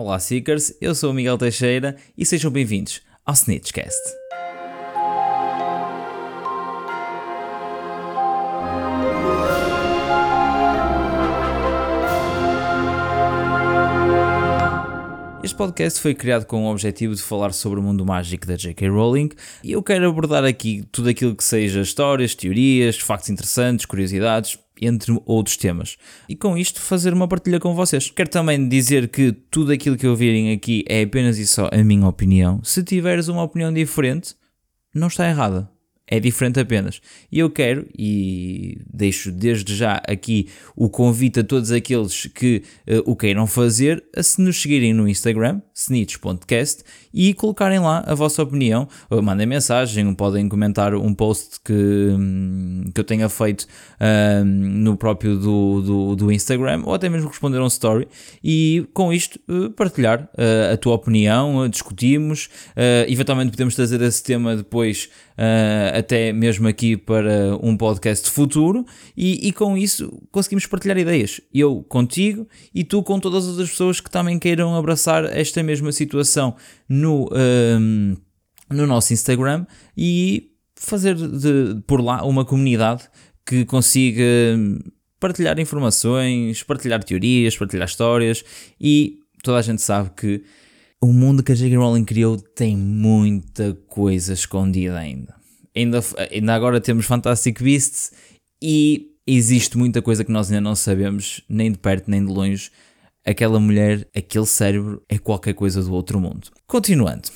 Olá Seekers, eu sou o Miguel Teixeira e sejam bem-vindos ao Snitchcast. Este podcast foi criado com o objetivo de falar sobre o mundo mágico da J.K. Rowling e eu quero abordar aqui tudo aquilo que seja histórias, teorias, factos interessantes, curiosidades, entre outros temas. E com isto fazer uma partilha com vocês. Quero também dizer que tudo aquilo que ouvirem aqui é apenas e só a minha opinião. Se tiveres uma opinião diferente, não está errada é diferente apenas. E eu quero, e deixo desde já aqui o convite a todos aqueles que uh, o queiram fazer, a se nos seguirem no Instagram, snitch.cast, e colocarem lá a vossa opinião, ou mandem mensagem, podem comentar um post que, hum, que eu tenha feito uh, no próprio do, do, do, Instagram, ou até mesmo responder um story, e com isto uh, partilhar a tua opinião, discutimos, eventualmente podemos trazer esse tema depois até mesmo aqui para um podcast futuro, e, e, com isso conseguimos partilhar ideias. Eu contigo e tu com todas as outras pessoas que também queiram abraçar esta mesma situação no, um, no nosso Instagram e fazer de, por lá uma comunidade que consiga partilhar informações, partilhar teorias, partilhar histórias e toda a gente sabe que o mundo que a J.K. Rowling criou tem muita coisa escondida ainda. Ainda. Ainda agora temos Fantastic Beasts e existe muita coisa que nós ainda não sabemos, nem de perto nem de longe. Aquela mulher, aquele cérebro é qualquer coisa do outro mundo. Continuando.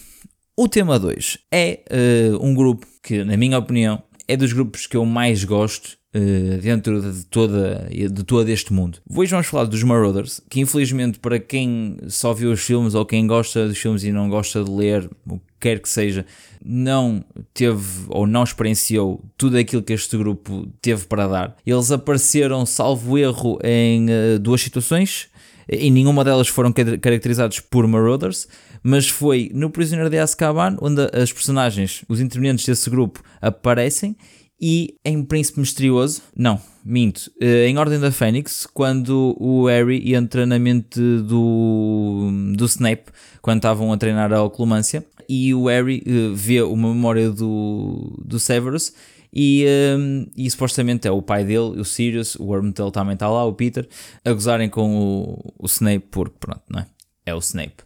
O tema 2 é uh, um grupo que, na minha opinião, é dos grupos que eu mais gosto uh, dentro de, toda, de todo este mundo. Hoje vamos falar dos Marauders, que infelizmente para quem só viu os filmes ou quem gosta dos filmes e não gosta de ler, o que quer que seja, não teve ou não experienciou tudo aquilo que este grupo teve para dar. Eles apareceram, salvo erro, em uh, duas situações, e nenhuma delas foram caracterizados por Marauders, mas foi no Prisioneiro de Azkaban onde as personagens, os intervenientes desse grupo aparecem e em Príncipe Misterioso, não, minto, eh, em Ordem da Fênix, quando o Harry entra na mente do, do Snape, quando estavam a treinar a Oclumância, e o Harry uh, vê uma memória do, do Severus e, um, eh, e supostamente é o pai dele, o Sirius, o Wormtail também está lá, o Peter, a gozarem com o, o Snape, porque pronto, não é? É o Snape.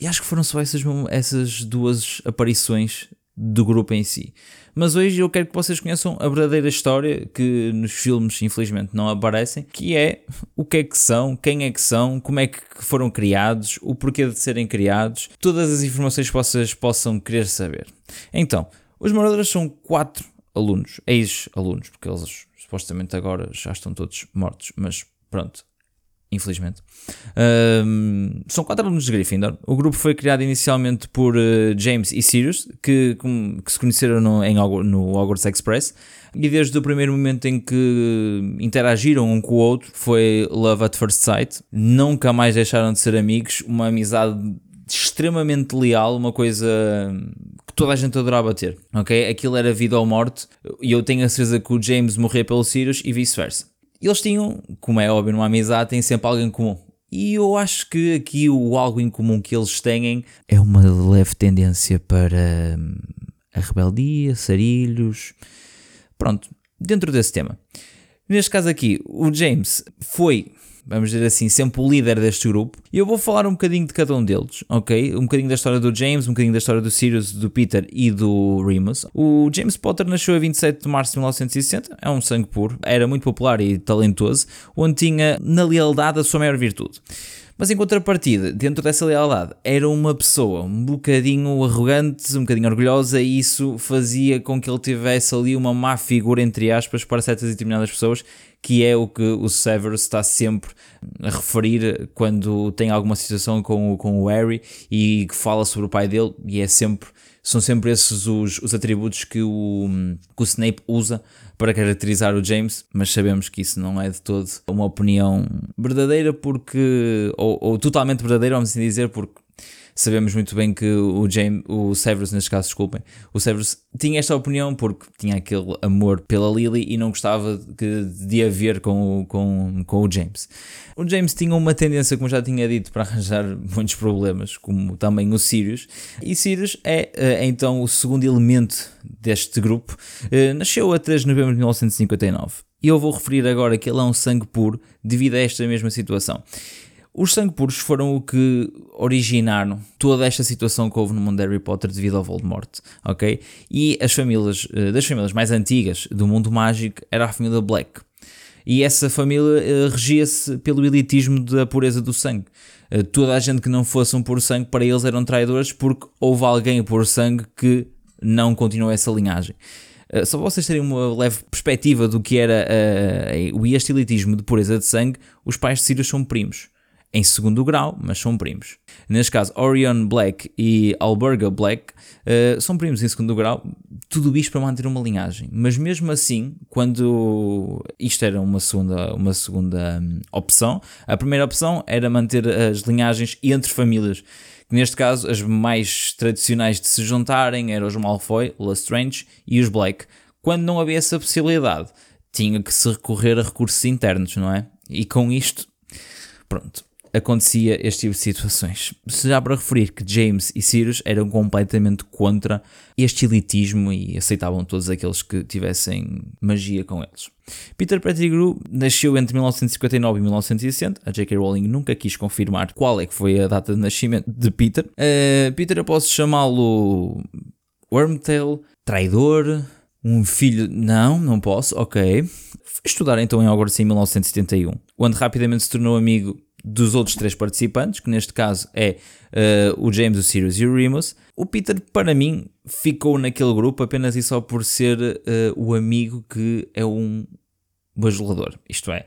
E acho que foram só essas, essas duas aparições do grupo em si. Mas hoje eu quero que vocês conheçam a verdadeira história que nos filmes infelizmente não aparecem, que é o que é que são, quem é que são, como é que foram criados, o porquê de serem criados, todas as informações que vocês possam querer saber. Então, os moradores são quatro alunos, ex-alunos, porque eles supostamente agora já estão todos mortos, mas pronto, infelizmente. Um, são quatro alunos de Gryffindor. O grupo foi criado inicialmente por uh, James e Sirius, que, que se conheceram no, em, no Hogwarts Express, e desde o primeiro momento em que interagiram um com o outro foi Love at First Sight. Nunca mais deixaram de ser amigos, uma amizade extremamente leal, uma coisa que toda a gente adorava ter, ok? Aquilo era vida ou morte, e eu tenho a certeza que o James morria pelo Sirius e vice-versa. Eles tinham, como é óbvio numa amizade, têm sempre algo em comum. E eu acho que aqui o algo em comum que eles têm é uma leve tendência para hum, a rebeldia, sarilhos. Pronto, dentro desse tema. Neste caso aqui, o James foi vamos dizer assim, sempre o líder deste grupo. E eu vou falar um bocadinho de cada um deles, ok? Um bocadinho da história do James, um bocadinho da história do Sirius, do Peter e do Remus. O James Potter nasceu a 27 de março de 1960, é um sangue puro, era muito popular e talentoso, onde tinha na lealdade a sua maior virtude. Mas em contrapartida, dentro dessa lealdade, era uma pessoa um bocadinho arrogante, um bocadinho orgulhosa, e isso fazia com que ele tivesse ali uma má figura, entre aspas, para certas e determinadas pessoas, que é o que o Severus está sempre a referir quando tem alguma situação com, com o Harry e que fala sobre o pai dele, e é sempre, são sempre esses os, os atributos que o, que o Snape usa para caracterizar o James, mas sabemos que isso não é de todo uma opinião verdadeira, porque, ou, ou totalmente verdadeira, vamos assim dizer, porque sabemos muito bem que o James, o Severus, neste caso, desculpem, o Severus tinha esta opinião porque tinha aquele amor pela Lily e não gostava de, de haver com o, com, com o James. O James tinha uma tendência, como já tinha dito, para arranjar muitos problemas, como também o Sirius, e Sirius é, é então o segundo elemento deste grupo. Eh, nasceu a 3 de novembro de 1959. E eu vou referir agora que ele é um sangue puro devido a esta mesma situação. Os sangue puros foram o que originaram toda esta situação que houve no mundo de Harry Potter devido ao Voldemort, ok? E as famílias, eh, das famílias mais antigas do mundo mágico era a família Black. E essa família uh, regia-se pelo elitismo da pureza do sangue. Uh, toda a gente que não fosse um puro sangue, para eles eram traidores porque houve alguém puro sangue que não continuou essa linhagem. Uh, só vocês terem uma leve perspectiva do que era o este elitismo de pureza de sangue, os pais de Sirius são primos em segundo grau, mas são primos. Neste caso, Orion Black e Alberga Black uh, são primos em segundo grau, tudo isto para manter uma linhagem. Mas mesmo assim, quando isto era uma segunda, uma segunda um, opção, a primeira opção era manter as linhagens entre famílias. Neste caso, as mais tradicionais de se juntarem eram os Malfoy, Lestrange e os Black. Quando não havia essa possibilidade, tinha que se recorrer a recursos internos, não é? E com isto, pronto, acontecia este tipo de situações. Se já para referir que James e Sirius eram completamente contra este elitismo e aceitavam todos aqueles que tivessem magia com eles. Peter Pettigrew nasceu entre 1959 e 1960. A J.K. Rowling nunca quis confirmar qual é que foi a data de nascimento de Peter. Uh, Peter, eu posso chamá-lo Wormtail, traidor, um filho. Não, não posso, ok. Estudar então em Hogwarts em 1971, onde rapidamente se tornou amigo dos outros três participantes, que neste caso é uh, o James, o Sirius e o Remus. O Peter, para mim, ficou naquele grupo apenas e só por ser uh, o amigo que é um bajulador. Isto é,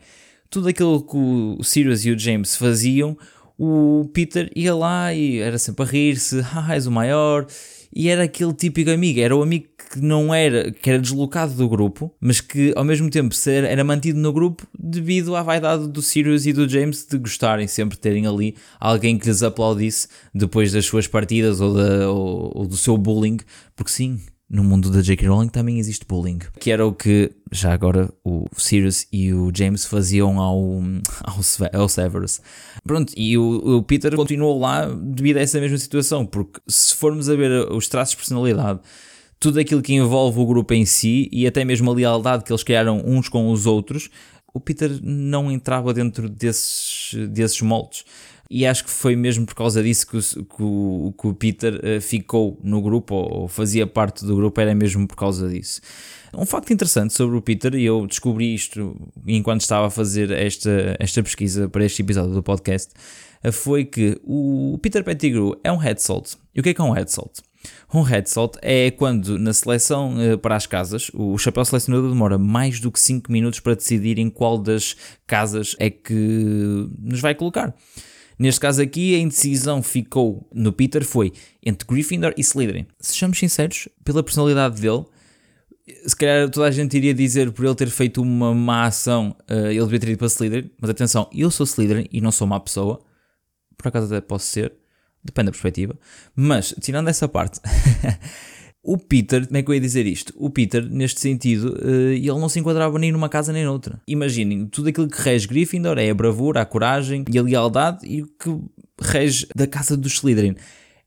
tudo aquilo que o Sirius e o James faziam, o Peter ia lá e era sempre a rir-se, ah, és o maior, e era aquele típico amigo, era o amigo que não era, que era deslocado do grupo, mas que ao mesmo tempo era mantido no grupo devido à vaidade do Sirius e do James de gostarem sempre de terem ali alguém que lhes aplaudisse depois das suas partidas ou, da, ou, ou do seu bullying, porque sim, no mundo da J.K. Rowling também existe bullying, que era o que já agora o Sirius e o James faziam ao, ao, ao Severus. Pronto, e o, o, Peter continuou lá devido a essa mesma situação, porque se formos a ver os traços de personalidade, tudo aquilo que envolve o grupo em si e até mesmo a lealdade que eles criaram uns com os outros, o Peter não entrava dentro desses, desses moldes. E acho que foi mesmo por causa disso que o, que o, que o Peter uh, ficou no grupo, ou, ou, fazia parte do grupo, era mesmo por causa disso. Um facto interessante sobre o Peter, e eu descobri isto enquanto estava a fazer esta, esta pesquisa para este episódio do podcast, uh, foi que o Peter Pettigrew é um head salt. E o que é que é um head salt? Um head salt é quando na seleção uh, para as casas o chapéu selecionador demora mais do que 5 minutos para decidir em qual das casas é que nos vai colocar. Neste caso aqui, a indecisão ficou no Peter foi entre Gryffindor e Slytherin. Sejamos sinceros, pela personalidade dele, se calhar toda a gente iria dizer por ele ter feito uma má ação, uh, ele devia ter ido para Slytherin. Mas atenção, eu sou Slytherin e não sou má pessoa. Por acaso até posso ser, depende da perspectiva. Mas, tirando essa parte, O Peter, como é que eu ia dizer isto? O Peter, neste sentido, uh, ele não se enquadrava nem numa casa nem noutra. Imaginem, tudo aquilo que rege Gryffindor é a bravura, a coragem e a lealdade, e o que rege da casa dos Slytherin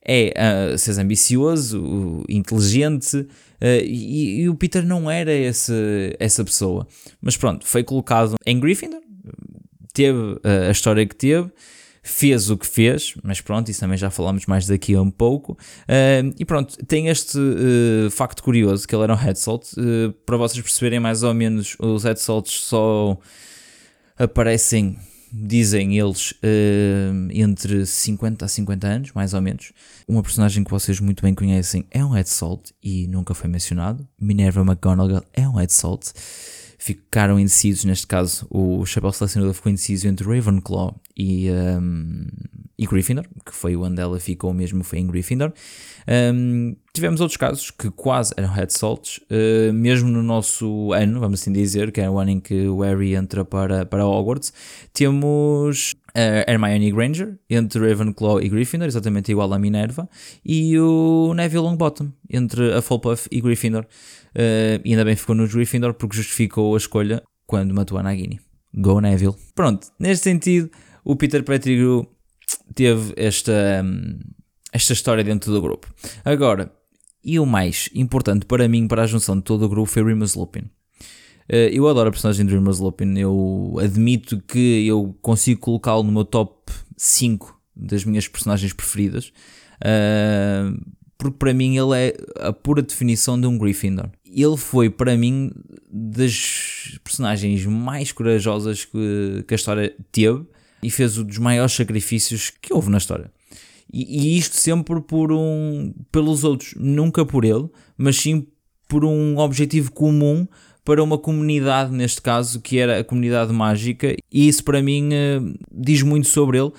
é uh, ser ambicioso, inteligente, uh, e, e, o Peter não era esse, essa pessoa. Mas pronto, foi colocado em Gryffindor, teve uh, a história que teve, fez o que fez, mas pronto, isso também já falamos mais daqui a um pouco. Uh, e pronto, tem este uh, facto curioso que ele era um head salt. Uh, para vocês perceberem mais ou menos, os head salts só aparecem, dizem eles, entre 50 a 50 anos, mais ou menos. Uma personagem que vocês muito bem conhecem é um head salt e nunca foi mencionado. Minerva McGonagall é um head salt ficaram indecisos, neste caso o chapéu selecionador ficou indeciso entre Ravenclaw e, um, e Gryffindor, que foi onde ela ficou mesmo, foi em Gryffindor. Um, tivemos outros casos que quase eram head salts, uh, mesmo no nosso ano, vamos assim dizer, que é o ano em que o Harry entra para, para Hogwarts, temos a Hermione Granger, entre Ravenclaw e Gryffindor, exatamente igual a Minerva, e o Neville Longbottom, entre a Hufflepuff e Gryffindor. Uh, e ainda bem ficou no Gryffindor porque justificou a escolha quando matou a Nagini. Go Neville. Pronto, neste sentido, o Peter Pettigrew teve esta, hum, esta história dentro do grupo. Agora, e o mais importante para mim, para a junção de todo o grupo, foi Remus Lupin. Eh, eu adoro a personagem de Remus Lupin, eu admito que eu consigo colocá-lo no meu top 5 das minhas personagens preferidas, eh, porque para mim ele é a pura definição de um Gryffindor. Ele foi para mim das personagens mais corajosas que, que a história teve e fez um dos maiores sacrifícios que houve na história. E, e, isto sempre por um, pelos outros, nunca por ele, mas sim por um objetivo comum para uma comunidade, neste caso, que era a comunidade mágica, e isso para mim uh, diz muito sobre ele,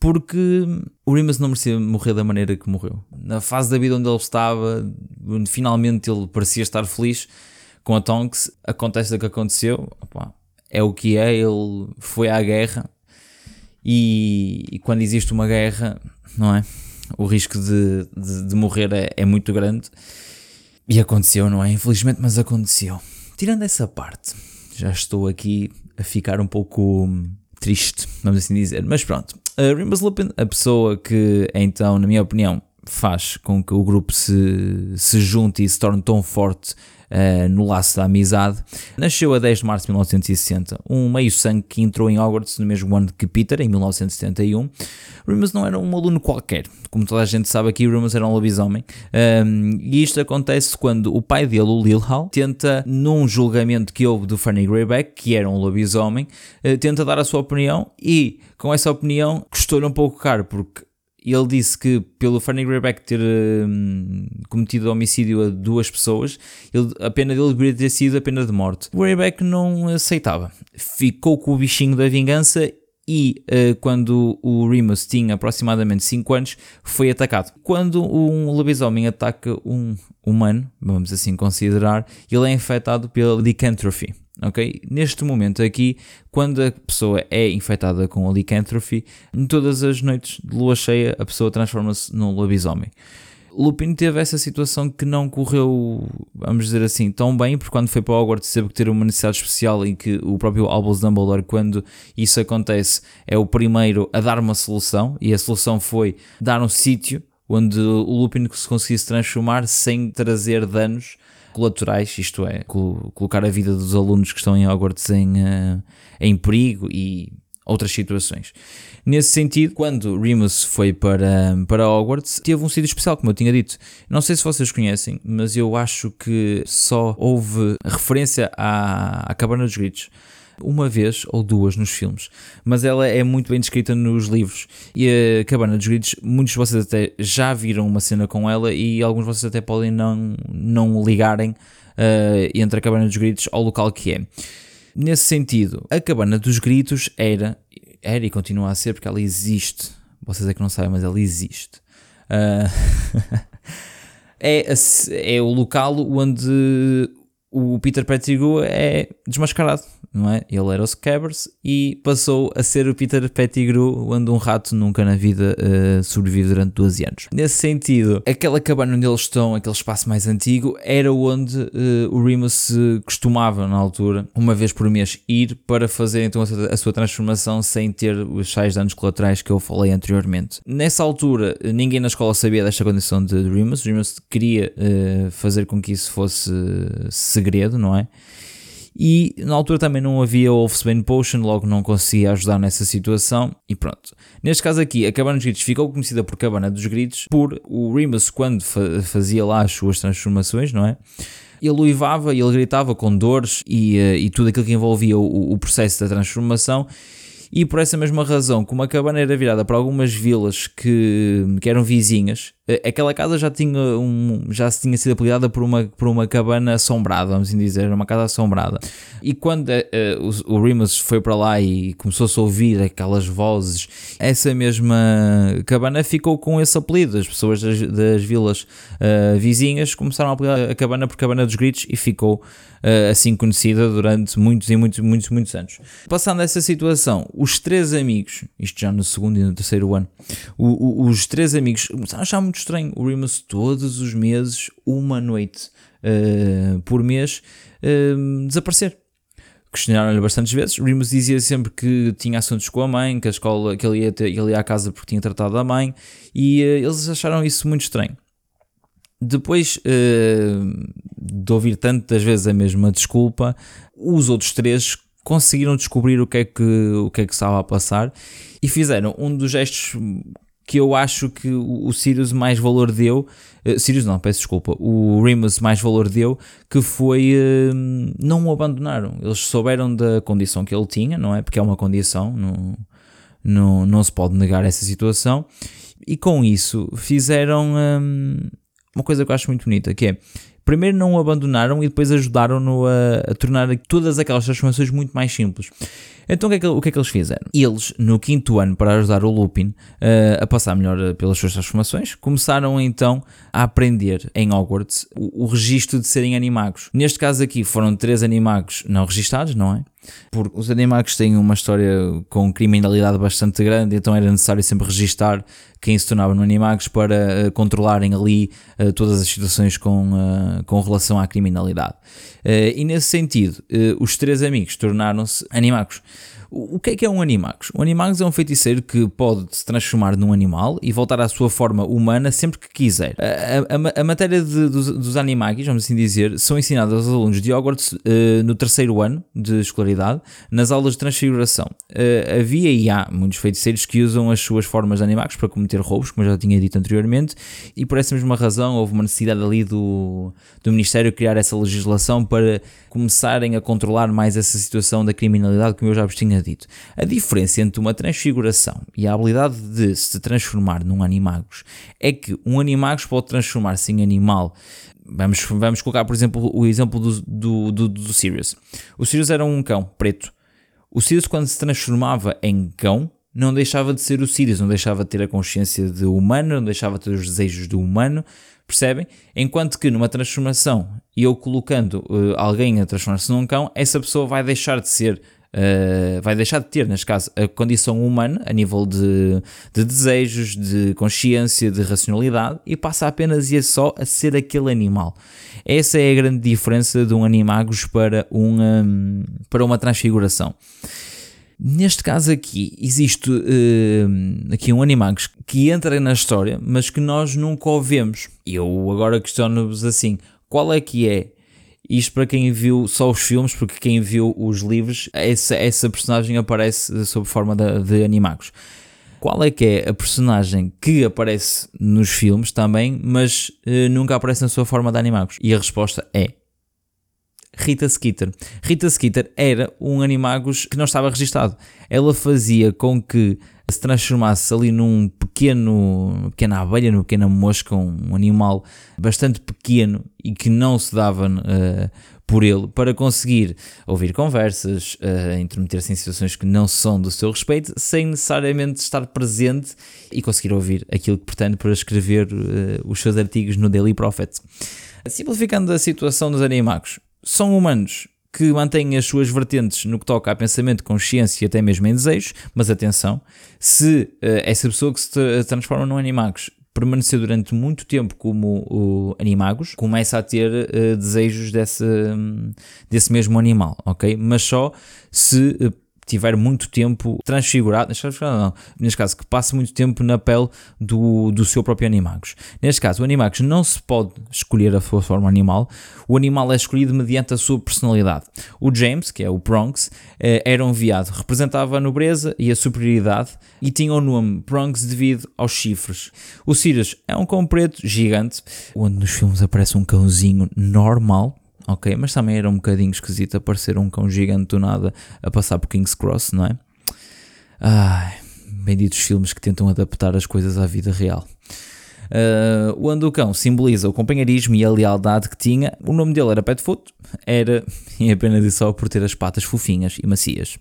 porque o Remus não merecia morrer da maneira que morreu. Na fase da vida onde ele estava, onde finalmente ele parecia estar feliz com a Tonks, acontece o que aconteceu, opa, é o que é, ele foi à guerra, e, e, quando existe uma guerra, não é? O risco de, de, de morrer é, é muito grande. E aconteceu, não é? Infelizmente, mas aconteceu. Tirando essa parte, já estou aqui a ficar um pouco triste, vamos assim dizer. Mas pronto, a Remus Lupin, a pessoa que então, na minha opinião, faz com que o grupo se, se junte e se torne tão forte uh, no laço da amizade. Nasceu a 10 de março de 1960, um meio-sangue que entrou em Hogwarts no mesmo ano que Peter, em 1971. Remus não era um aluno qualquer, como toda a gente sabe aqui, Remus era um lobisomem. Um, e isto acontece quando o pai dele, o Lilhall, tenta, num julgamento que houve do Fanny Greyback, que era um lobisomem, uh, tenta dar a sua opinião e, com essa opinião, custou-lhe um pouco caro, porque ele disse que pelo Fanny Greyback ter hum, cometido homicídio a duas pessoas, ele, a pena dele deveria ter sido a pena de morte. Greyback não aceitava. Ficou com o bichinho da vingança e uh, quando o Remus tinha aproximadamente 5 anos, foi atacado. Quando um lobisomem ataca um humano, vamos assim considerar, ele é infectado pela lycanthropy ok? Neste momento aqui, quando a pessoa é infectada com a lycanthropy, em todas as noites de lua cheia a pessoa transforma-se num lobisomem. Lupin teve essa situação que não correu, vamos dizer assim, tão bem, porque quando foi para Hogwarts teve que ter uma necessidade especial em que o próprio Albus Dumbledore, quando isso acontece, é o primeiro a dar uma solução, e a solução foi dar um sítio onde o Lupin se conseguisse transformar sem trazer danos colaterais, isto é, colocar a vida dos alunos que estão em Hogwarts em, uh, em perigo e outras situações. Nesse sentido, quando Remus foi para, para Hogwarts, teve um sítio especial, como eu tinha dito. Não sei se vocês conhecem, mas eu acho que só houve referência à, à Cabana dos Gritos uma vez ou duas nos filmes, mas ela é muito bem descrita nos livros. E a Cabana dos Gritos, muitos de vocês até já viram uma cena com ela e alguns de vocês até podem não, não ligarem uh, entre a Cabana dos Gritos ao local que é. Nesse sentido, a Cabana dos Gritos era, era e continua a ser, porque ela existe. Vocês é que não sabem, mas ela existe. Uh, é, é o local onde o Peter Pettigrew é desmascarado não é? Ele era o Scabbers e passou a ser o Peter Pettigrew, onde um rato nunca na vida uh, sobrevive durante 12 anos. Nesse sentido, aquela cabana onde eles estão, aquele espaço mais antigo, era onde uh, o Remus costumava, na altura, uma vez por mês, ir para fazer então a sua transformação sem ter os sais danos colaterais que eu falei anteriormente. Nessa altura, ninguém na escola sabia desta condição de Remus. Remus queria uh, fazer com que isso fosse segredo, não é? E na altura também não havia Wolfsbane Potion, logo não conseguia ajudar nessa situação. E pronto. Neste caso aqui, a Cabana dos Gritos ficou conhecida por Cabana dos Gritos por o Remus, quando fa fazia lá as suas transformações, não é? Ele uivava e ele gritava com dores e, uh, e tudo aquilo que envolvia o, o processo da transformação e por essa mesma razão, como a cabana era virada para algumas vilas que, que eram vizinhas, eh, aquela casa já tinha, um, já se tinha sido apelidada por uma, por uma cabana assombrada, vamos assim dizer, uma casa assombrada. E quando uh, o, o Remus foi para lá e começou-se a ouvir aquelas vozes, essa mesma cabana ficou com esse apelido. As pessoas das, das vilas uh, vizinhas começaram a apelidar a cabana por Cabana dos Gritos e ficou uh, assim conhecida durante muitos e muitos, muitos, muitos anos. Passando essa situação, os três amigos, isto já no segundo e no terceiro ano, o, o, os três amigos começaram a achar estranho o Remus todos os meses, uma noite uh, por mês, uh, desaparecer questionaram-lhe bastantes vezes. Remus dizia sempre que tinha assuntos com a mãe, que a escola, que ele ia, ter, ele ia à casa porque tinha tratado da mãe, e uh, eles acharam isso muito estranho. Depois de ouvir tantas vezes a mesma desculpa, os outros três conseguiram descobrir o que é que, o que, é que estava a passar e fizeram um dos gestos que eu acho que o Sirius mais valor deu, uh, Sirius não, peço desculpa, o Remus mais valor deu, que foi uh, não o abandonaram. Eles souberam da condição que ele tinha, não é? Porque é uma condição, não, não, não se pode negar essa situação. E com isso fizeram um, uma coisa que eu acho muito bonita, que é primeiro não o abandonaram e depois ajudaram-no a, a, tornar todas aquelas transformações muito mais simples. Então o que, é que, o que, é que eles fizeram? Eles, no quinto ano, para ajudar o Lupin uh, a passar melhor eh, pelas suas transformações, começaram então a aprender em Hogwarts o, o registro de serem animagos. Neste caso aqui foram três animagos não registados, não é? Porque os animagos têm uma história com criminalidade bastante grande, então era necessário sempre registar quem se tornava no Animagos para uh, controlarem ali uh, todas as situações com, uh, com relação à criminalidade. e nesse sentido, os três amigos tornaram-se Animagos. O que é que é um Animagos? Um Animagos é um feiticeiro que pode se transformar num animal e voltar à sua forma humana sempre que quiser. A, a, a matéria de, dos, dos Animagos, vamos assim dizer, são ensinadas aos alunos de Hogwarts no terceiro ano de escolaridade, nas aulas de transfiguração. Uh, havia e há muitos feiticeiros que usam as suas formas de Animagos para cometer roubos, como eu já tinha dito anteriormente, e por essa mesma razão houve uma necessidade ali do, do Ministério criar essa legislação para começarem a controlar mais essa situação da criminalidade, como eu já vos tinha dito. A diferença entre uma transfiguração e a habilidade de se transformar num animagos é que um animagos pode transformar-se em animal. Vamos, vamos colocar, por exemplo, o exemplo do, do, do, do Sirius. O Sirius era um cão preto. O Sirius, quando se transformava em cão, não deixava de ser o Sirius, não deixava de ter a consciência de humano, não deixava de ter os desejos do humano, percebem? Enquanto que numa transformação, eu colocando uh, alguém a transformar-se num cão, essa pessoa vai deixar de ser Uh, vai deixar de ter, neste caso, a condição humana a nível de, de, desejos, de consciência, de racionalidade e passa apenas e só a ser aquele animal. Essa é a grande diferença de um animagos para, um, um para uma transfiguração. Neste caso aqui, existe uh, aqui um Animagos que entra na história, mas que nós nunca o vemos. Eu agora questiono-vos assim, qual é que é isto para quem viu só os filmes, porque quem viu os livros, essa, essa personagem aparece sob forma de, de animagos. Qual é que é a personagem que aparece nos filmes também, mas uh, nunca aparece na sua forma de animagos? E a resposta é Rita Skeeter. Rita Skeeter era um animagos que não estava registado. Ela fazia com que se transformasse ali num pequeno, pequena abelha, numa pequena mosca, um animal bastante pequeno e que não se dava uh, por ele para conseguir ouvir conversas, uh, intrometer-se em situações que não são do seu respeito, sem necessariamente estar presente e conseguir ouvir aquilo que pretende para escrever uh, os seus artigos no Daily Prophet. Simplificando a situação dos animagos, são humanos que mantêm as suas vertentes no que toca a pensamento, consciência e até mesmo em desejos, mas atenção, se uh, essa pessoa que se transforma num animagos permanecer durante muito tempo como uh, animagos, começa a ter uh, desejos desse, um, desse mesmo animal, ok? Mas só se uh, tiver muito tempo transfigurado, não, neste caso, que passe muito tempo na pele do, do seu próprio Animagos. Neste caso, o Animagos não se pode escolher a sua forma animal, o animal é escolhido mediante a sua personalidade. O James, que é o Bronx, eh, era um viado, representava a nobreza e a superioridade e tinha o nome Bronx devido aos chifres. O Sirius é um cão preto gigante, onde nos filmes aparece um cãozinho normal, ok? Mas também era um bocadinho esquisito aparecer um cão gigante do nada a passar por King's Cross, não é? Ai, benditos filmes que tentam adaptar as coisas à vida real. Uh, o cão simboliza o companheirismo e a lealdade que tinha. O nome dele era Petfoot, era, e apenas isso só por ter as patas fofinhas e macias.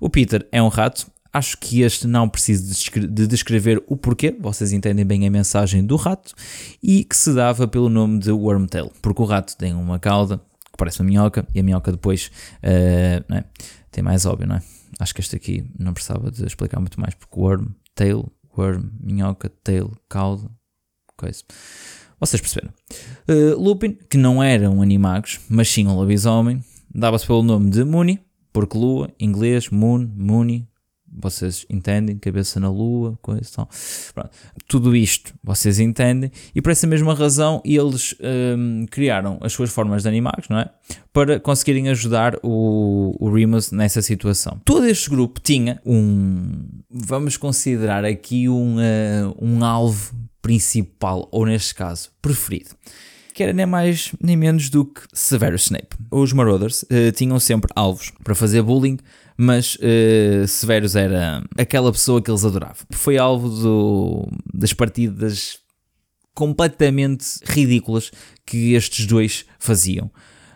O Peter é um rato, Acho que este não preciso de descrever o porquê, vocês entendem bem a mensagem do rato, e que se dava pelo nome de Wormtail, porque o rato tem uma cauda que parece uma minhoca, e a minhoca depois uh, é? tem mais óbvio, não é? Acho que este aqui não precisava de explicar muito mais, porque worm, tail, worm, minhoca, tail, cauda, coisa. Vocês perceberam. Uh, Lupin, que não era um animagos, mas sim um lobisomem, dava-se pelo nome de Mooney, porque lua, inglês, moon, Mooney, vocês entendem, cabeça na lua, coisa e tal. Pronto. Tudo isto vocês entendem, e por essa mesma razão eles um, criaram as suas formas de animais, não é? Para conseguirem ajudar o, o Remus nessa situação. Todo este grupo tinha um, vamos considerar aqui um, uh, um alvo principal, ou neste caso, preferido que era nem mais nem menos do que Severus Snape. Os Marauders uh, tinham sempre alvos para fazer bullying mas uh, Severus era aquela pessoa que eles adoravam. Foi alvo do, das partidas completamente ridículas que estes dois faziam.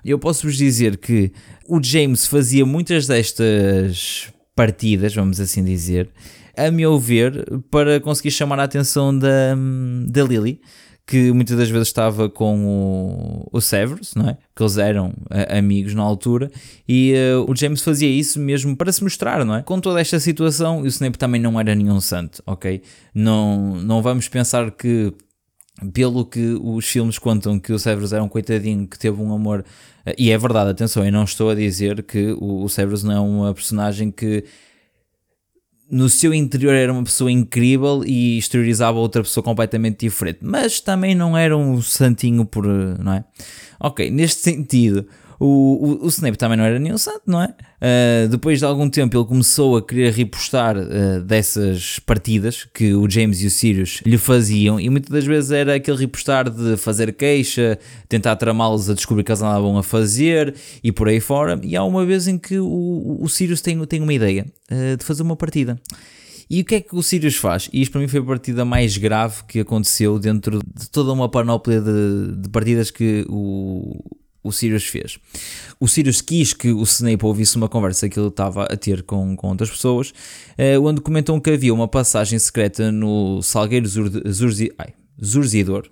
Eu posso vos dizer que o James fazia muitas destas partidas, vamos assim dizer, a meu ver, para conseguir chamar a atenção da, da Lily que muitas das vezes estava com o, o Severus, não é? Que eles eram uh, amigos na altura, e uh, o James fazia isso mesmo para se mostrar, não é? Com toda esta situação, o Snape também não era nenhum santo, ok? Não, não vamos pensar que, pelo que os filmes contam, que o Severus era um coitadinho que teve um amor. Uh, e é verdade, atenção, eu não estou a dizer que o, o Severus não é uma personagem que no seu interior era uma pessoa incrível e exteriorizava outra pessoa completamente diferente, mas também não era um santinho por, não é? Ok, neste sentido, o, o, Snape também não era nenhum santo, não é? Uh, depois de algum tempo ele começou a querer repostar uh, dessas partidas que o James e o Sirius lhe faziam e muitas das vezes era aquele repostar de fazer queixa, tentar tramá-los a descobrir que eles andavam a fazer e por aí fora. E há uma vez em que o, o Sirius tem, tem uma ideia uh, de fazer uma partida. E o que é que o Sirius faz? E isto para mim foi a partida mais grave que aconteceu dentro de toda uma panóplia de, de partidas que o, o Sirius fez. O Sirius quis que o Snape ouvisse uma conversa que ele estava a ter com, com outras pessoas, eh, onde comentam que havia uma passagem secreta no Salgueiro Zurzidor.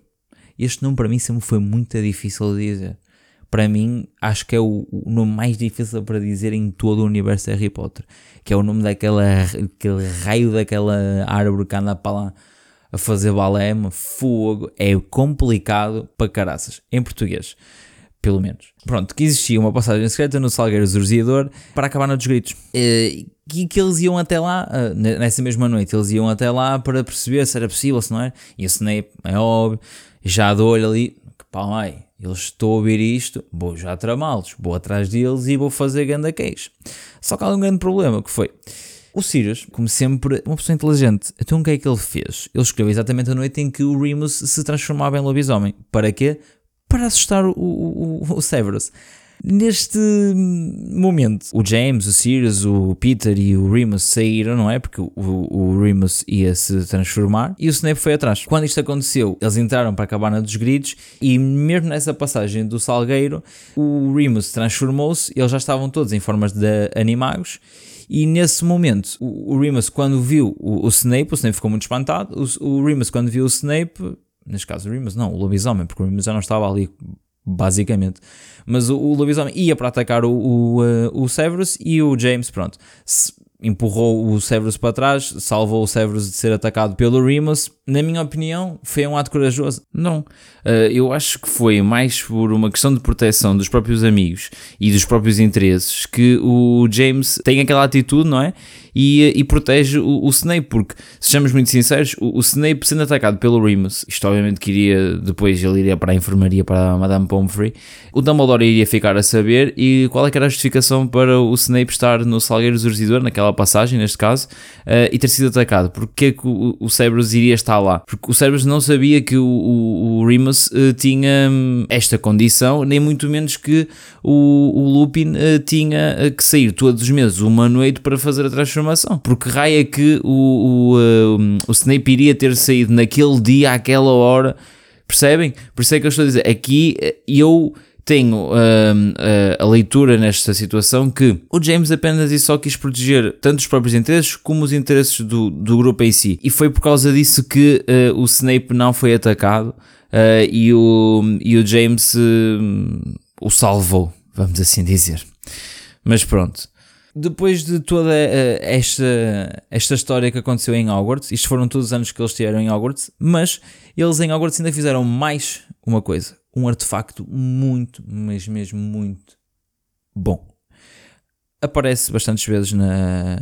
Este nome para mim sempre foi muito difícil de dizer. Para mim, acho que é o, o nome mais difícil para dizer em todo o universo de Harry Potter. Que é o nome daquela aquele raio daquela árvore que anda para lá a fazer balé, fogo. É complicado para caraças. Em português pelo menos. Pronto, que existia uma passagem secreta no Salgueiro Zurziador para acabar nos gritos. E que eles iam até lá, eh, nessa mesma noite, eles iam até lá para perceber se era possível, se não era. E o Snape, é óbvio, já dou olho ali, que pá, ai, eles estão a ouvir isto, vou já tramá-los, vou atrás deles e vou fazer ganda queijo. Só que há um grande problema, que foi... O Sirius, como sempre, uma pessoa inteligente. Então o que é que ele fez? Ele escreveu exatamente a noite em que o Remus se transformava em lobisomem. Para quê? Para assustar o, o, o Severus. Neste momento, o James, o Sirius, o Peter e o Remus saíram, não é? Porque o, o Remus ia se transformar e o Snape foi atrás. Quando isto aconteceu, eles entraram para a cabana dos gritos e, mesmo nessa passagem do Salgueiro, o Remus transformou-se. Eles já estavam todos em formas de animagos. E nesse momento, o, Remus, quando viu o, o Snape, o Snape ficou muito espantado. O, o Remus, quando viu o Snape, neste caso o Remus, não, o lobisomem, porque o Remus já não estava ali, basicamente. Mas o, o lobisomem ia para atacar o, o, uh, o Severus e o James, pronto, empurrou o Severus para trás, salvou o Severus de ser atacado pelo Remus. Na minha opinião, foi um ato corajoso. Não. Uh, eu acho que foi mais por uma questão de proteção dos próprios amigos e dos próprios interesses que o James tem aquela atitude, não é? E, e protege o, o, Snape, porque, sejamos muito sinceros, o, o, Snape sendo atacado pelo Remus, isto obviamente que iria, depois ele iria para a enfermaria para a Madame Pomfrey, o Dumbledore iria ficar a saber e qual é que era a justificação para o Snape estar no Salgueiro Zurzidor, naquela passagem, neste caso, uh, e ter sido atacado, porque é que o, o Cerberus iria estar lá? Porque o Cerberus não sabia que o, o, o Remus uh, tinha hum, esta condição, nem muito menos que o, Lupin uh, tinha que sair todos os meses uma noite para fazer a transformação Porque raio é que o, o, o Snape iria ter saído naquele dia, àquela hora, percebem? Por isso é que eu estou a dizer, aqui eh, eu tenho uh, uh, a leitura nesta situação que o James apenas e só quis proteger tanto os próprios interesses como os interesses do, do grupo em si. E foi por causa disso que uh, o Snape não foi atacado e, o, e o James o salvou, vamos assim dizer. Mas pronto. Depois de toda esta, esta história que aconteceu em Hogwarts, isto foram todos os anos que eles tiveram em Hogwarts, mas eles em Hogwarts ainda fizeram mais uma coisa um artefacto muito, mas mesmo muito bom. Aparece bastantes vezes na,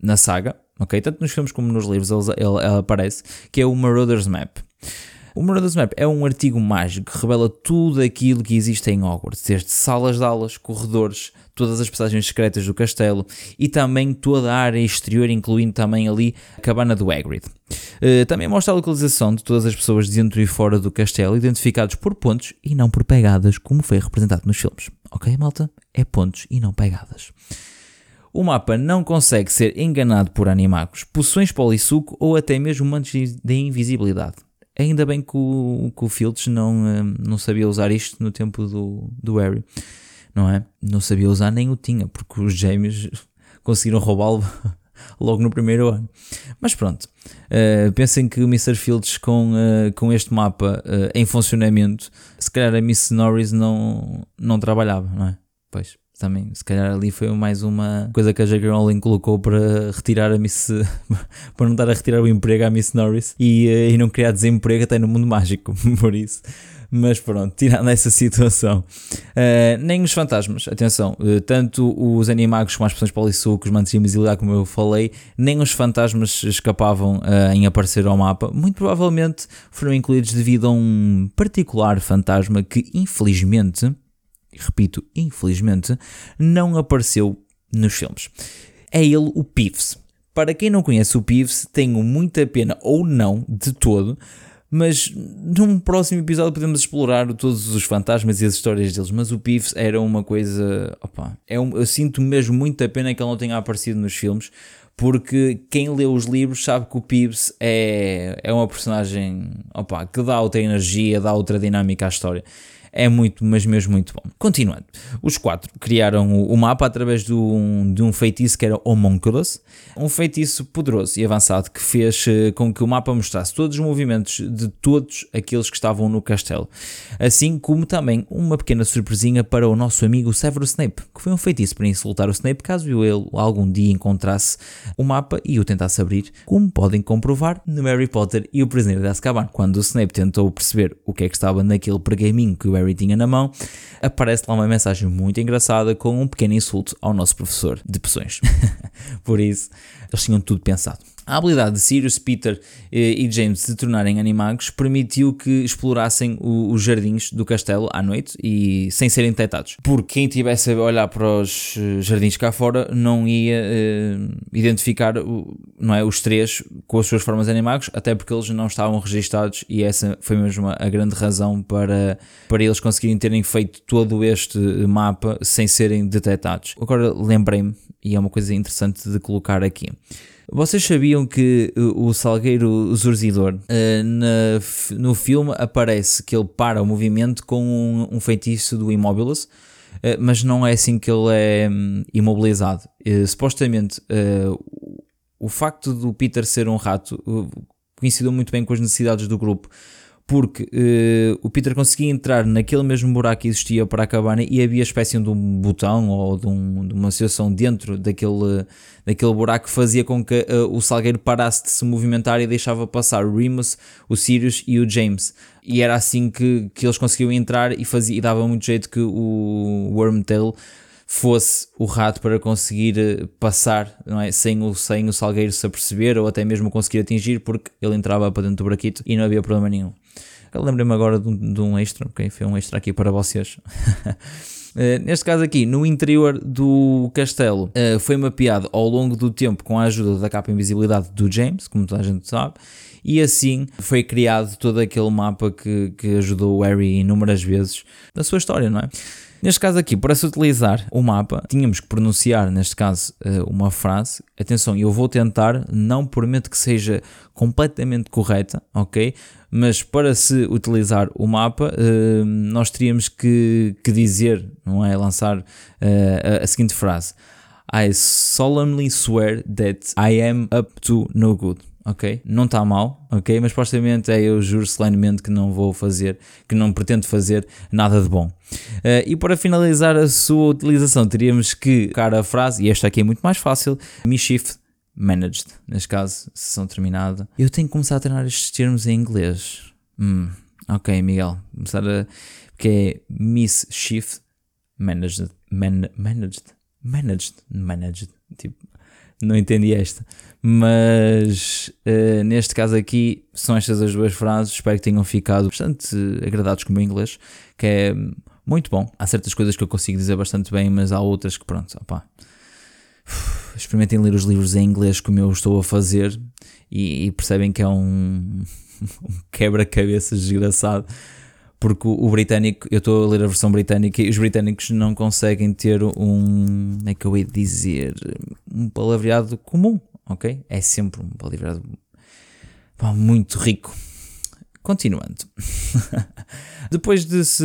na saga, ok? Tanto nos filmes como nos livros ele, ele, ele aparece, que é o Marauders Map. O Marauders Map é um artigo mágico que revela tudo aquilo que existe em Hogwarts, desde salas de aulas, corredores, todas as passagens secretas do castelo e também toda a área exterior, incluindo também ali a cabana do Hagrid. Uh, também mostra a localização de todas as pessoas dentro e fora do castelo, identificados por pontos e não por pegadas, como foi representado nos filmes. Ok, malta? É pontos e não pegadas. O mapa não consegue ser enganado por animagos, poções polissuco ou até mesmo mantos de invisibilidade. Ainda bem que o, que o Fields não, eh, não sabia usar isto no tempo do, do Harry não é? Não sabia usar nem o tinha, porque os gêmeos conseguiram roubá-lo logo no primeiro ano. Mas pronto, uh, pensem que o Mr. Fields com, uh, com este mapa uh, em funcionamento, se calhar a Miss Norris não, não trabalhava, não é? Pois, também, se calhar ali foi mais uma coisa que a J.K. Rowling colocou para retirar a Miss, para não estar a retirar o emprego à Miss Norris e, e não criar desemprego até no mundo mágico, por isso mas pronto, tirando essa situação. Uh, nem os fantasmas, atenção, uh, tanto os animagos como as pessoas polissucos, mantos de invisibilidade, como eu falei, nem os fantasmas escapavam uh, em aparecer ao mapa. Muito provavelmente foram incluídos devido a um particular fantasma que, infelizmente, repito, infelizmente, não apareceu nos filmes. É ele o Peeves. Para quem não conhece o Peeves, tenho muita pena ou não de todo mas num próximo episódio podemos explorar todos os fantasmas e as histórias deles. Mas o Pives era uma coisa. Opa, é um, eu sinto mesmo muita pena que ele não tenha aparecido nos filmes, porque quem lê os livros sabe que o Pives é, é uma personagem opa, que dá outra energia, dá outra dinâmica à história é muito, mas mesmo muito bom. Continuando, os quatro criaram o, mapa através de um, de um feitiço que era Homunculus, um feitiço poderoso e avançado que fez eh, com que o mapa mostrasse todos os movimentos de todos aqueles que estavam no castelo, assim como também uma pequena surpresinha para o nosso amigo Severus Snape, que foi um feitiço para insultar o Snape caso ele algum dia encontrasse o mapa e o tentasse abrir, como podem comprovar no Harry Potter e o Prisioneiro de Azkaban, quando o Snape tentou perceber o que é que estava naquele pergaminho que o Harry Harry tinha na mão, aparece lá uma mensagem muito engraçada com um pequeno insulto ao nosso professor de poções. Por isso, eles tinham tudo pensado. A habilidade de Sirius, Peter eh, e James se tornarem animagos permitiu que explorassem os jardins do castelo à noite e sem serem detectados. Porque quem tivesse a olhar para os eh, jardins cá fora não ia uh, identificar não é, os três com as suas formas animagos, até porque eles não estavam registados e essa foi mesmo a grande razão para, para eles conseguirem terem feito todo este mapa sem serem detectados. Agora lembrei-me, e é uma coisa interessante de colocar aqui. Vocês sabiam que o Salgueiro Zurzidor uh, no filme aparece que ele para o movimento com um, feitiço do Immobilus, uh, mas não é assim que ele é um, imobilizado. Supostamente, o facto do Peter ser um rato coincidiu muito bem com as necessidades do grupo porque uh, o Peter conseguia entrar naquele mesmo buraco que existia para a cabana e havia espécie de um botão ou de, um, de uma situação dentro daquele, daquele buraco que fazia com que uh, o Salgueiro parasse de se movimentar e deixava passar o Remus, o Sirius e o James. E era assim que, que eles conseguiam entrar e, fazia, e dava muito jeito que o Wormtail fosse o rato para conseguir eh, passar não é? sem, o, sem o Salgueiro se aperceber ou até mesmo conseguir atingir porque ele entrava para dentro do braquito e não havia problema nenhum. Lembrei-me agora de um, de um extra, ok? Foi um extra aqui para vocês. Uh, neste caso aqui, no interior do castelo, uh, foi mapeado ao longo do tempo com a ajuda da capa invisibilidade do James, como toda a gente sabe, e assim foi criado todo aquele mapa que, que ajudou o Harry inúmeras vezes na sua história, não é? Neste caso aqui, para se utilizar o mapa, tínhamos que pronunciar, neste caso, eh, uma frase. Atenção, eu vou tentar, não prometo que seja completamente correta, ok? Mas para se utilizar o mapa, eh, nós teríamos que, que dizer, não é? Lançar eh, a seguinte frase: I solemnly swear that I am up to no good ok? Não está mal, ok? Mas supostamente é eu juro solenemente que não vou fazer, que não pretendo fazer nada de bom. Uh, e para finalizar a sua utilização, teríamos que colocar a frase, e esta aqui é muito mais fácil, mischief managed, neste caso, sessão terminada. Eu tenho que começar a treinar estes termos em inglês. Hum, ok, Miguel, começar a. porque é mischief managed, man, managed, managed, managed, tipo, não entendi esta. Mas uh, neste caso aqui são estas as duas frases. Espero que tenham ficado bastante agradados com o inglês, que é muito bom. Há certas coisas que eu consigo dizer bastante bem, mas há outras que, pronto, opá. Experimentem ler os livros em inglês como eu estou a fazer e, e percebem que é um, um quebra-cabeças desgraçado porque o, britânico, eu estou a ler a versão britânica e os britânicos não conseguem ter um, é que eu ia dizer, um palavreado comum, ok? É sempre um palavreado muito rico. Continuando. Depois de se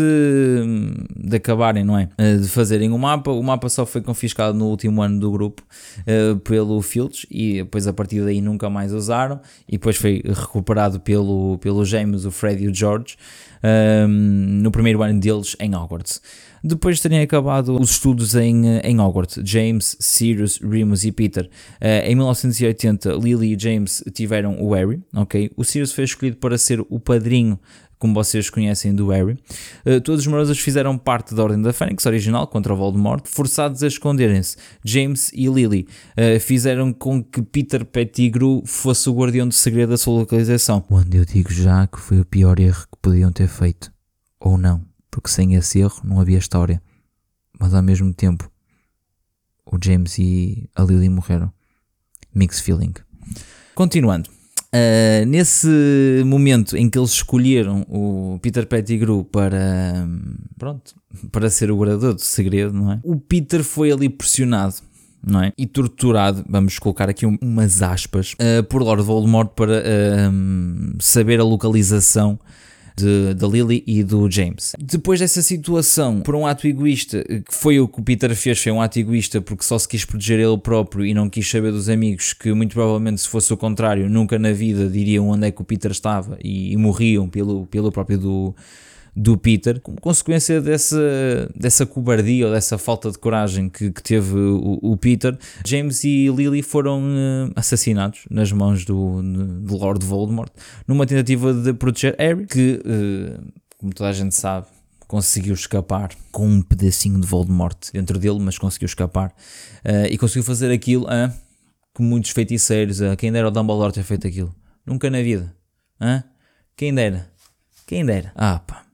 de acabarem, não é? Eh, de fazerem o mapa, o mapa só foi confiscado no último ano do grupo uh, pelo Fields e depois a partir daí nunca mais usaram e depois foi recuperado pelo, pelo James, o Fred e o George um, no primeiro ano deles em Hogwarts. Depois de terem acabado os estudos em, em Hogwarts, James, Sirius, Remus e Peter, uh, em 1980, Lily e James tiveram o Harry, ok? O Sirius foi escolhido para ser o padrinho como vocês conhecem do Harry. Uh, todos os morosos fizeram parte da Ordem da Fênix original contra o Voldemort, forçados a esconderem-se. James e Lily uh, fizeram com que Peter Pettigrew fosse o guardião do segredo da sua localização. Onde eu digo já que foi o pior erro que podiam ter feito. Ou não, porque sem esse erro não havia história. Mas ao mesmo tempo, o James e a Lily morreram. Mixed feeling. Continuando. Uh, nesse momento em que eles escolheram o Peter Pettigrew para, pronto, para ser o guardador do segredo, não é? O Peter foi ali pressionado não é? E torturado, vamos colocar aqui umas aspas, uh, por Lord Voldemort para uh, saber a localização de, da Lily e do James. Depois dessa situação, por um ato egoísta, que foi o que o Peter fez, foi um ato egoísta porque só se quis proteger ele próprio e não quis saber dos amigos, que muito provavelmente se fosse o contrário, nunca na vida diriam onde é que o Peter estava e, e morriam pelo, pelo próprio do do Peter, como consequência dessa, dessa cobardia ou dessa falta de coragem que, que teve o, o, Peter, James e Lily foram uh, assassinados nas mãos do, do Lord Voldemort numa tentativa de proteger Harry, que, uh, como toda a gente sabe, conseguiu escapar com um pedacinho de Voldemort dentro dele, mas conseguiu escapar uh, e conseguiu fazer aquilo uh, que muitos feiticeiros, uh, quem dera o Dumbledore ter feito aquilo, nunca na vida, uh, quem dera, quem dera, ah pá.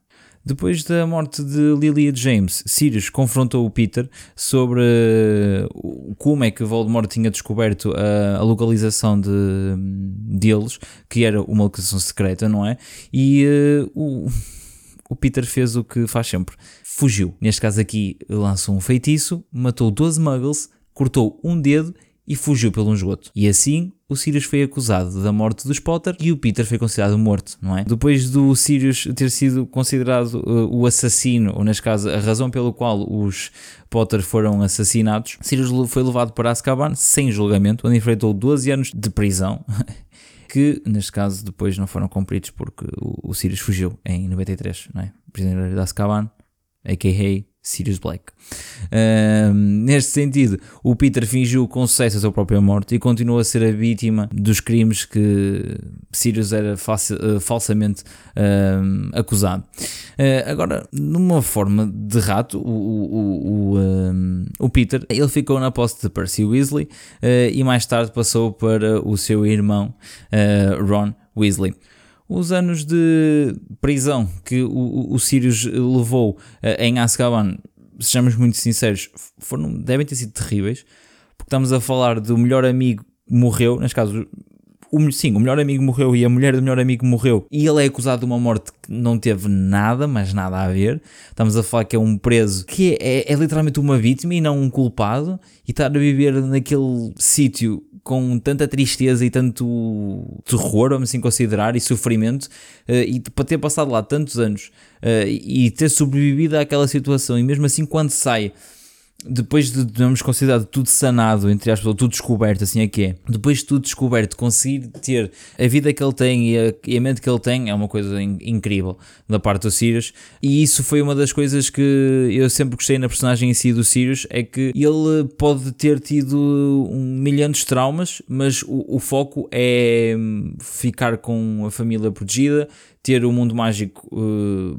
Depois da morte de Lily James, Sirius confrontou o Peter sobre uh, como é que Voldemort tinha descoberto a, a localização de, deles, que era uma localização secreta, não é? E uh, o, o Peter fez o que faz sempre: fugiu. Neste caso aqui, lançou um feitiço, matou 12 muggles, cortou um dedo e fugiu pelo esgoto. E assim o Sirius foi acusado da morte dos Potter e o Peter foi considerado morto, não é? Depois do Sirius ter sido considerado uh, o assassino, ou neste caso a razão pelo qual os Potter foram assassinados, Sirius foi levado para Azkaban sem julgamento, onde enfrentou 12 anos de prisão. que neste caso depois não foram cumpridos porque o, o Sirius fugiu em 93, não é? Prisioneiro de Azkaban, a.k.a. Sirius Black. Uh, neste sentido, o Peter fingiu com sucesso a sua própria morte e continuou a ser a vítima dos crimes que Sirius era uh, falsamente uh, acusado. Ah, agora, numa forma de rato, o, o, o, o, Peter ele ficou na posse de Percy Weasley ah, e mais tarde passou para o seu irmão Ron Weasley os anos de prisão que o, o Sirius levou uh, em Azkaban, sejamos muito sinceros, foram, devem ter sido terríveis, porque estamos a falar do melhor amigo morreu, neste caso, o, sim, o melhor amigo morreu e a mulher do melhor amigo morreu e ele é acusado de uma morte que não teve nada, mas nada a ver. Estamos a falar que é um preso que é, é, é literalmente uma vítima e não um culpado e estar a viver naquele sítio com tanta tristeza e tanto terror, vamos assim considerar, e sofrimento, uh, e para ter passado lá tantos anos uh, e ter sobrevivido àquela situação, e mesmo assim quando sai depois de termos considerado tudo sanado, entre aspas, tudo descoberto, assim é que é, depois de tudo descoberto, conseguir ter a vida que ele tem e a, e a mente que ele tem é uma coisa in, incrível da parte do Sirius. E isso foi uma das coisas que eu sempre gostei na personagem em si do Sirius: é que ele pode ter tido um milhão de traumas, mas o, o foco é ficar com a família protegida, ter o um mundo mágico, uh,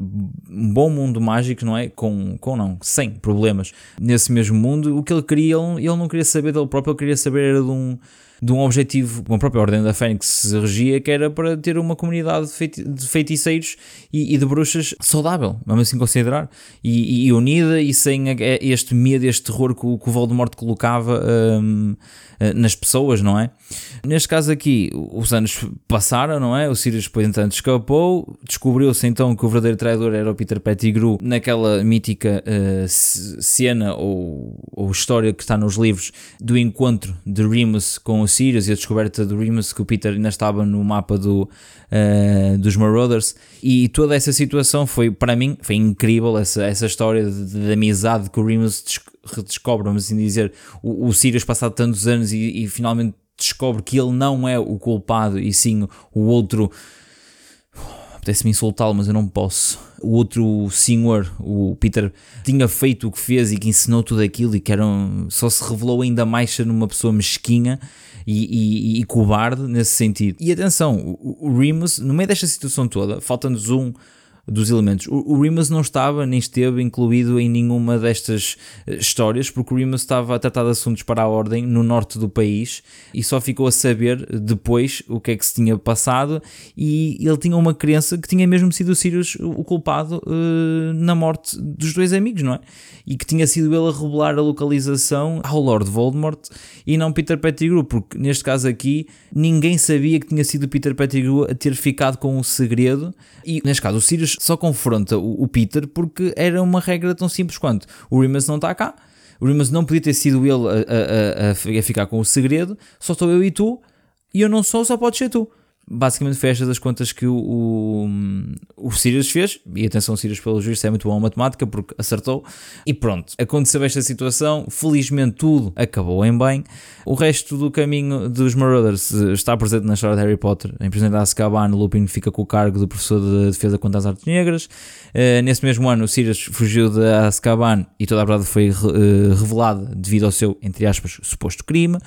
um bom mundo mágico, não é? Com, com não, sem problemas nesse mesmo mundo. O que ele queria, ele, ele não queria saber dele próprio, ele queria saber era de um, de um objetivo, uma própria Ordem da Fênix se regia, que era para ter uma comunidade de, feiti de feiticeiros e, e, de bruxas saudável, vamos assim considerar, e, e, unida e sem este medo, este terror que o, que o Voldemort colocava. Um, eh, nas pessoas, não é? Neste caso aqui, os anos passaram, não é? O Sirius depois entanto escapou, descobriu-se então que o verdadeiro traidor era o Peter Pettigrew naquela mítica uh, cena ou, ou, história que está nos livros do encontro de Remus com o Sirius e a descoberta de Remus que o Peter ainda estava no mapa do, uh, dos Marauders e toda essa situação foi, para mim, foi incrível essa, essa história de, de amizade que o Remus redescobre, vamos assim dizer, o, o Sirius passado tantos anos e, e finalmente descobre que ele não é o culpado e sim o outro apetece-me insultá-lo, mas eu não posso. O outro senhor, o Peter, tinha feito o que fez e que ensinou tudo aquilo e que era um, só se revelou ainda mais ser uma pessoa mesquinha e, e, e cobarde nesse sentido. E atenção, o, o Remus, no meio desta situação toda, falta-nos um dos elementos. O, o Remus não estava nem esteve incluído em nenhuma destas eh, histórias, porque o Remus estava a tratar de assuntos para a ordem no norte do país e só ficou a saber depois o que é que se tinha passado. E ele tinha uma crença que tinha mesmo sido o Sirius o culpado uh, na morte dos dois amigos, não é? E que tinha sido ele a revelar a localização ao Lord Voldemort e não Peter Pettigrew, porque neste caso aqui ninguém sabia que tinha sido Peter Pettigrew a ter ficado com o segredo. E neste caso, o Sirius só confronta o, o, Peter porque era uma regra tão simples quanto o Remus não está cá, o Remus não podia ter sido ele a, a, a, a ficar com o segredo, só estou eu e tu, e eu não sou, só podes ser tu basicamente foi estas as contas que o, o, o Sirius fez, e atenção, Sirius pelo juízo é muito bom a matemática porque acertou, e pronto, aconteceu esta situação, felizmente tudo acabou em bem, o resto do caminho dos Marauders está presente na história de Harry Potter, em Presidente da Azkaban, Lupin fica com o cargo do professor de defesa contra as artes negras, uh, nesse mesmo ano o Sirius fugiu de Azkaban e toda a verdade foi uh, revelada devido ao seu, entre aspas, suposto crime,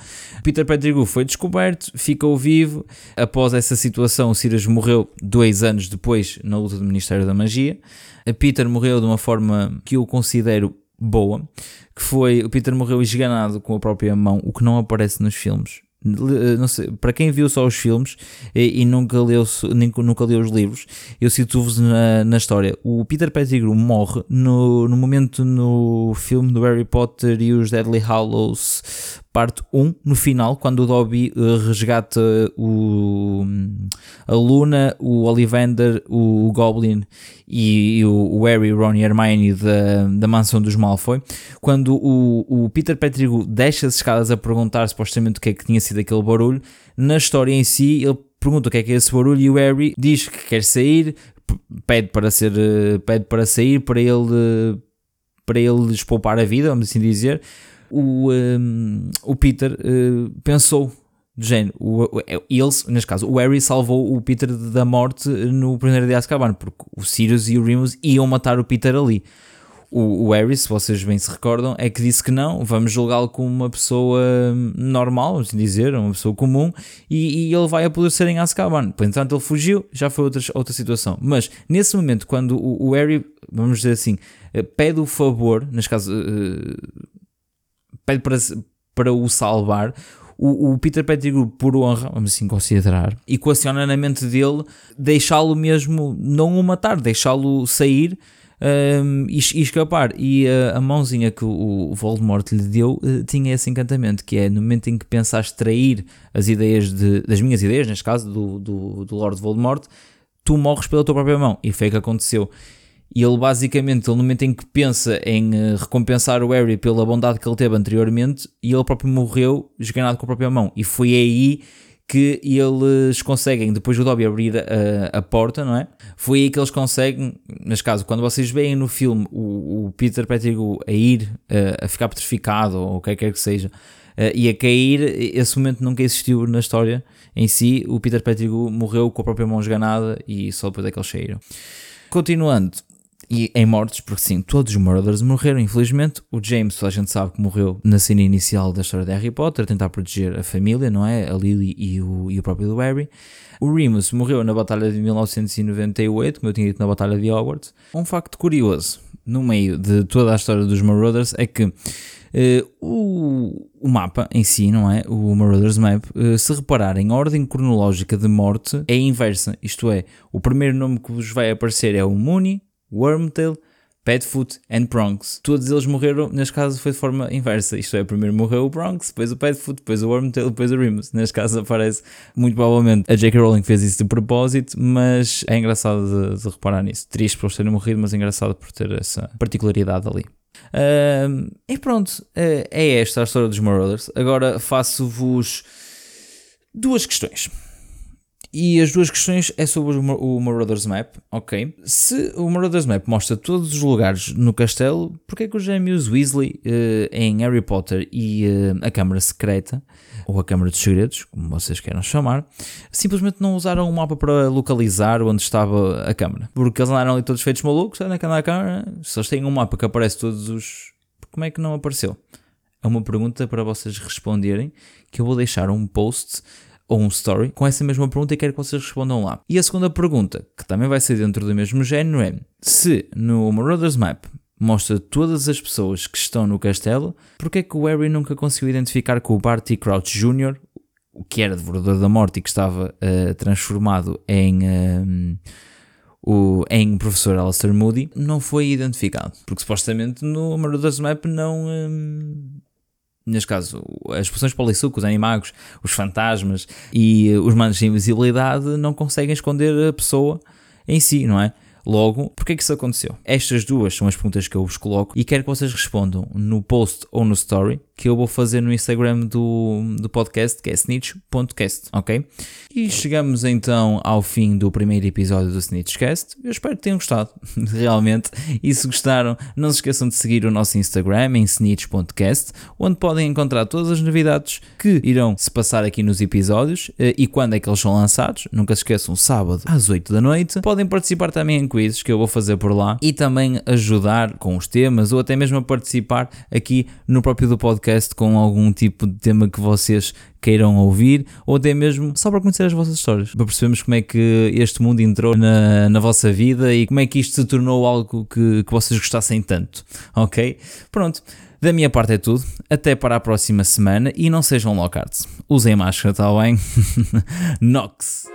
Peter Pettigrew foi descoberto, ficou vivo, após essa essa situação, o Sirius morreu dois anos depois na luta do Ministério da Magia. A Peter morreu de uma forma que eu considero boa, que foi o Peter morreu esganado com a própria mão, o que não aparece nos filmes. Eh, sei, para quem viu só os filmes e, e nunca, leu, nunca leu os livros, eu cito-vos na, na história. O Peter Pettigrew morre no, no momento no filme do Harry Potter e os Deadly Hallows parte 1, no final, quando o Dobby uh, resgata o, a Luna, o Ollivander, o Goblin e, e o, o, Harry, Ron e Hermione da, da mansão dos Malfoy, quando o, o Peter Pettigrew deixa as escadas a perguntar supostamente o que é que tinha sido aquele barulho, na história em si ele pergunta o que é que é esse barulho e o Harry diz que quer sair, pede para, ser, eh, pede para sair para ele para ele lhes poupar a vida, vamos assim dizer, o, um, o Peter uh, pensou do género, o, o, eles, neste caso, o Harry salvou o Peter da morte no primeiro de Azkaban, porque o Sirius e o Remus iam matar o Peter ali. O, o Harry, se vocês bem se recordam, é que disse que não, vamos julgá-lo como uma pessoa hum, normal, vamos dizer, uma pessoa comum, e, e ele vai apodrecer em Azkaban. Portanto, ele fugiu, já foi outra, outra situação. Mas, nesse momento, quando o, o Harry, vamos dizer assim, eh, pede o favor, neste caso, uh, pede para, para o salvar. O, Peter Pettigrew, por honra, vamos assim considerar, equaciona na mente dele deixá-lo mesmo, não o matar, deixá-lo sair um, e, e, escapar. E uh, a mãozinha que o, Voldemort lhe deu uh, tinha esse encantamento, que é no momento em que pensaste trair as ideias de, das minhas ideias, neste caso do, do, do Lord Voldemort, tu morres pela tua própria mão. E foi o que aconteceu. E ele basicamente, no momento em que pensa em uh, recompensar o Harry pela bondade que ele teve anteriormente, e ele próprio morreu esganado com a própria mão. E foi aí que eles conseguem, depois do Dobby abrir a, a, porta, não é? Foi aí que eles conseguem, neste caso, quando vocês veem no filme o, o Peter Pettigrew a ir, a, a ficar petrificado, ou o que quer que seja, uh, e a cair, esse momento nunca existiu na história em si. O Peter Pettigrew morreu com a própria mão esganada e só depois é que eles saíram. Continuando, e em mortes, porque sim, todos os Marauders morreram, infelizmente. O James, a gente sabe que morreu na cena inicial da história de Harry Potter, a tentar proteger a família, não é? A Lily e o, e o próprio Harry. O Remus morreu na Batalha de 1998, como eu tinha dito na Batalha de Hogwarts. Um facto curioso, no meio de toda a história dos Marauders, é que Uh, o, o, mapa em si, não é? O Marauders Map, uh, se repararem, a ordem cronológica de morte é inversa. Isto é, o primeiro nome que vos vai aparecer é o Mooney, Wormtail, Padfoot e Bronx. Todos eles morreram, neste caso foi de forma inversa. Isto é, primeiro morreu o Bronx, depois o Padfoot, depois o Wormtail, depois o Remus. Neste caso aparece, muito provavelmente, a J.K. Rowling fez isso de propósito, mas é engraçado de, de reparar nisso. Triste por terem morrido, mas é engraçado por ter essa particularidade ali. Uh, e pronto, uh, é esta a história dos Marauders. Agora faço-vos duas questões. E as duas questões é sobre o Marauders Map, ok? Se o Marauders Map mostra todos os lugares no castelo, porquê que os gêmeos Weasley uh, em Harry Potter e uh, a Câmara Secreta, ou a Câmara dos Segredos, como vocês queiram chamar, simplesmente não usaram o mapa para localizar onde estava a Câmara? Porque eles andaram ali todos feitos malucos, na Câmara, se eles têm um mapa que aparece todos os... Como é que não apareceu? É uma pergunta para vocês responderem, que eu vou deixar um post ou um story com essa mesma pergunta e quero que vocês respondam lá. E a segunda pergunta, que também vai ser dentro do mesmo género, é se no Marauders Map mostra todas as pessoas que estão no castelo, porque é que o Harry nunca conseguiu identificar com o Barty Crouch Jr., o que era Devorador da Morte e que estava uh, transformado em... Uh, o, em professor Alistair Moody não foi identificado, porque supostamente no Marauders Map não, hum, neste caso, as poções polissuco, os animagos, os fantasmas e os manos de invisibilidade não conseguem esconder a pessoa em si, não é? Logo, porquê que isso aconteceu? Estas duas são as perguntas que eu vos coloco e quero que vocês respondam no post ou no story que eu vou fazer no Instagram do, do podcast, que é snitch.cast, ok? E chegamos então ao fim do primeiro episódio do Snitchcast. Eu espero que tenham gostado, realmente. E se gostaram, não se esqueçam de seguir o nosso Instagram em snitch.cast, onde podem encontrar todas as novidades que irão se passar aqui nos episódios eh, e quando é que eles são lançados. Nunca se esqueçam, sábado às 8 da noite. Podem participar também em quizzes que eu vou fazer por lá e também ajudar com os temas ou até mesmo a participar aqui no próprio do podcast com algum tipo de tema que vocês queiram ouvir, ou até mesmo só para conhecer as vossas histórias, para percebermos como é que este mundo entrou na, na vossa vida e como é que isto se tornou algo que, que vocês gostassem tanto, ok? Pronto. Da minha parte é tudo. Até para a próxima semana e não sejam locards. Usem máscara, está bem? Nox.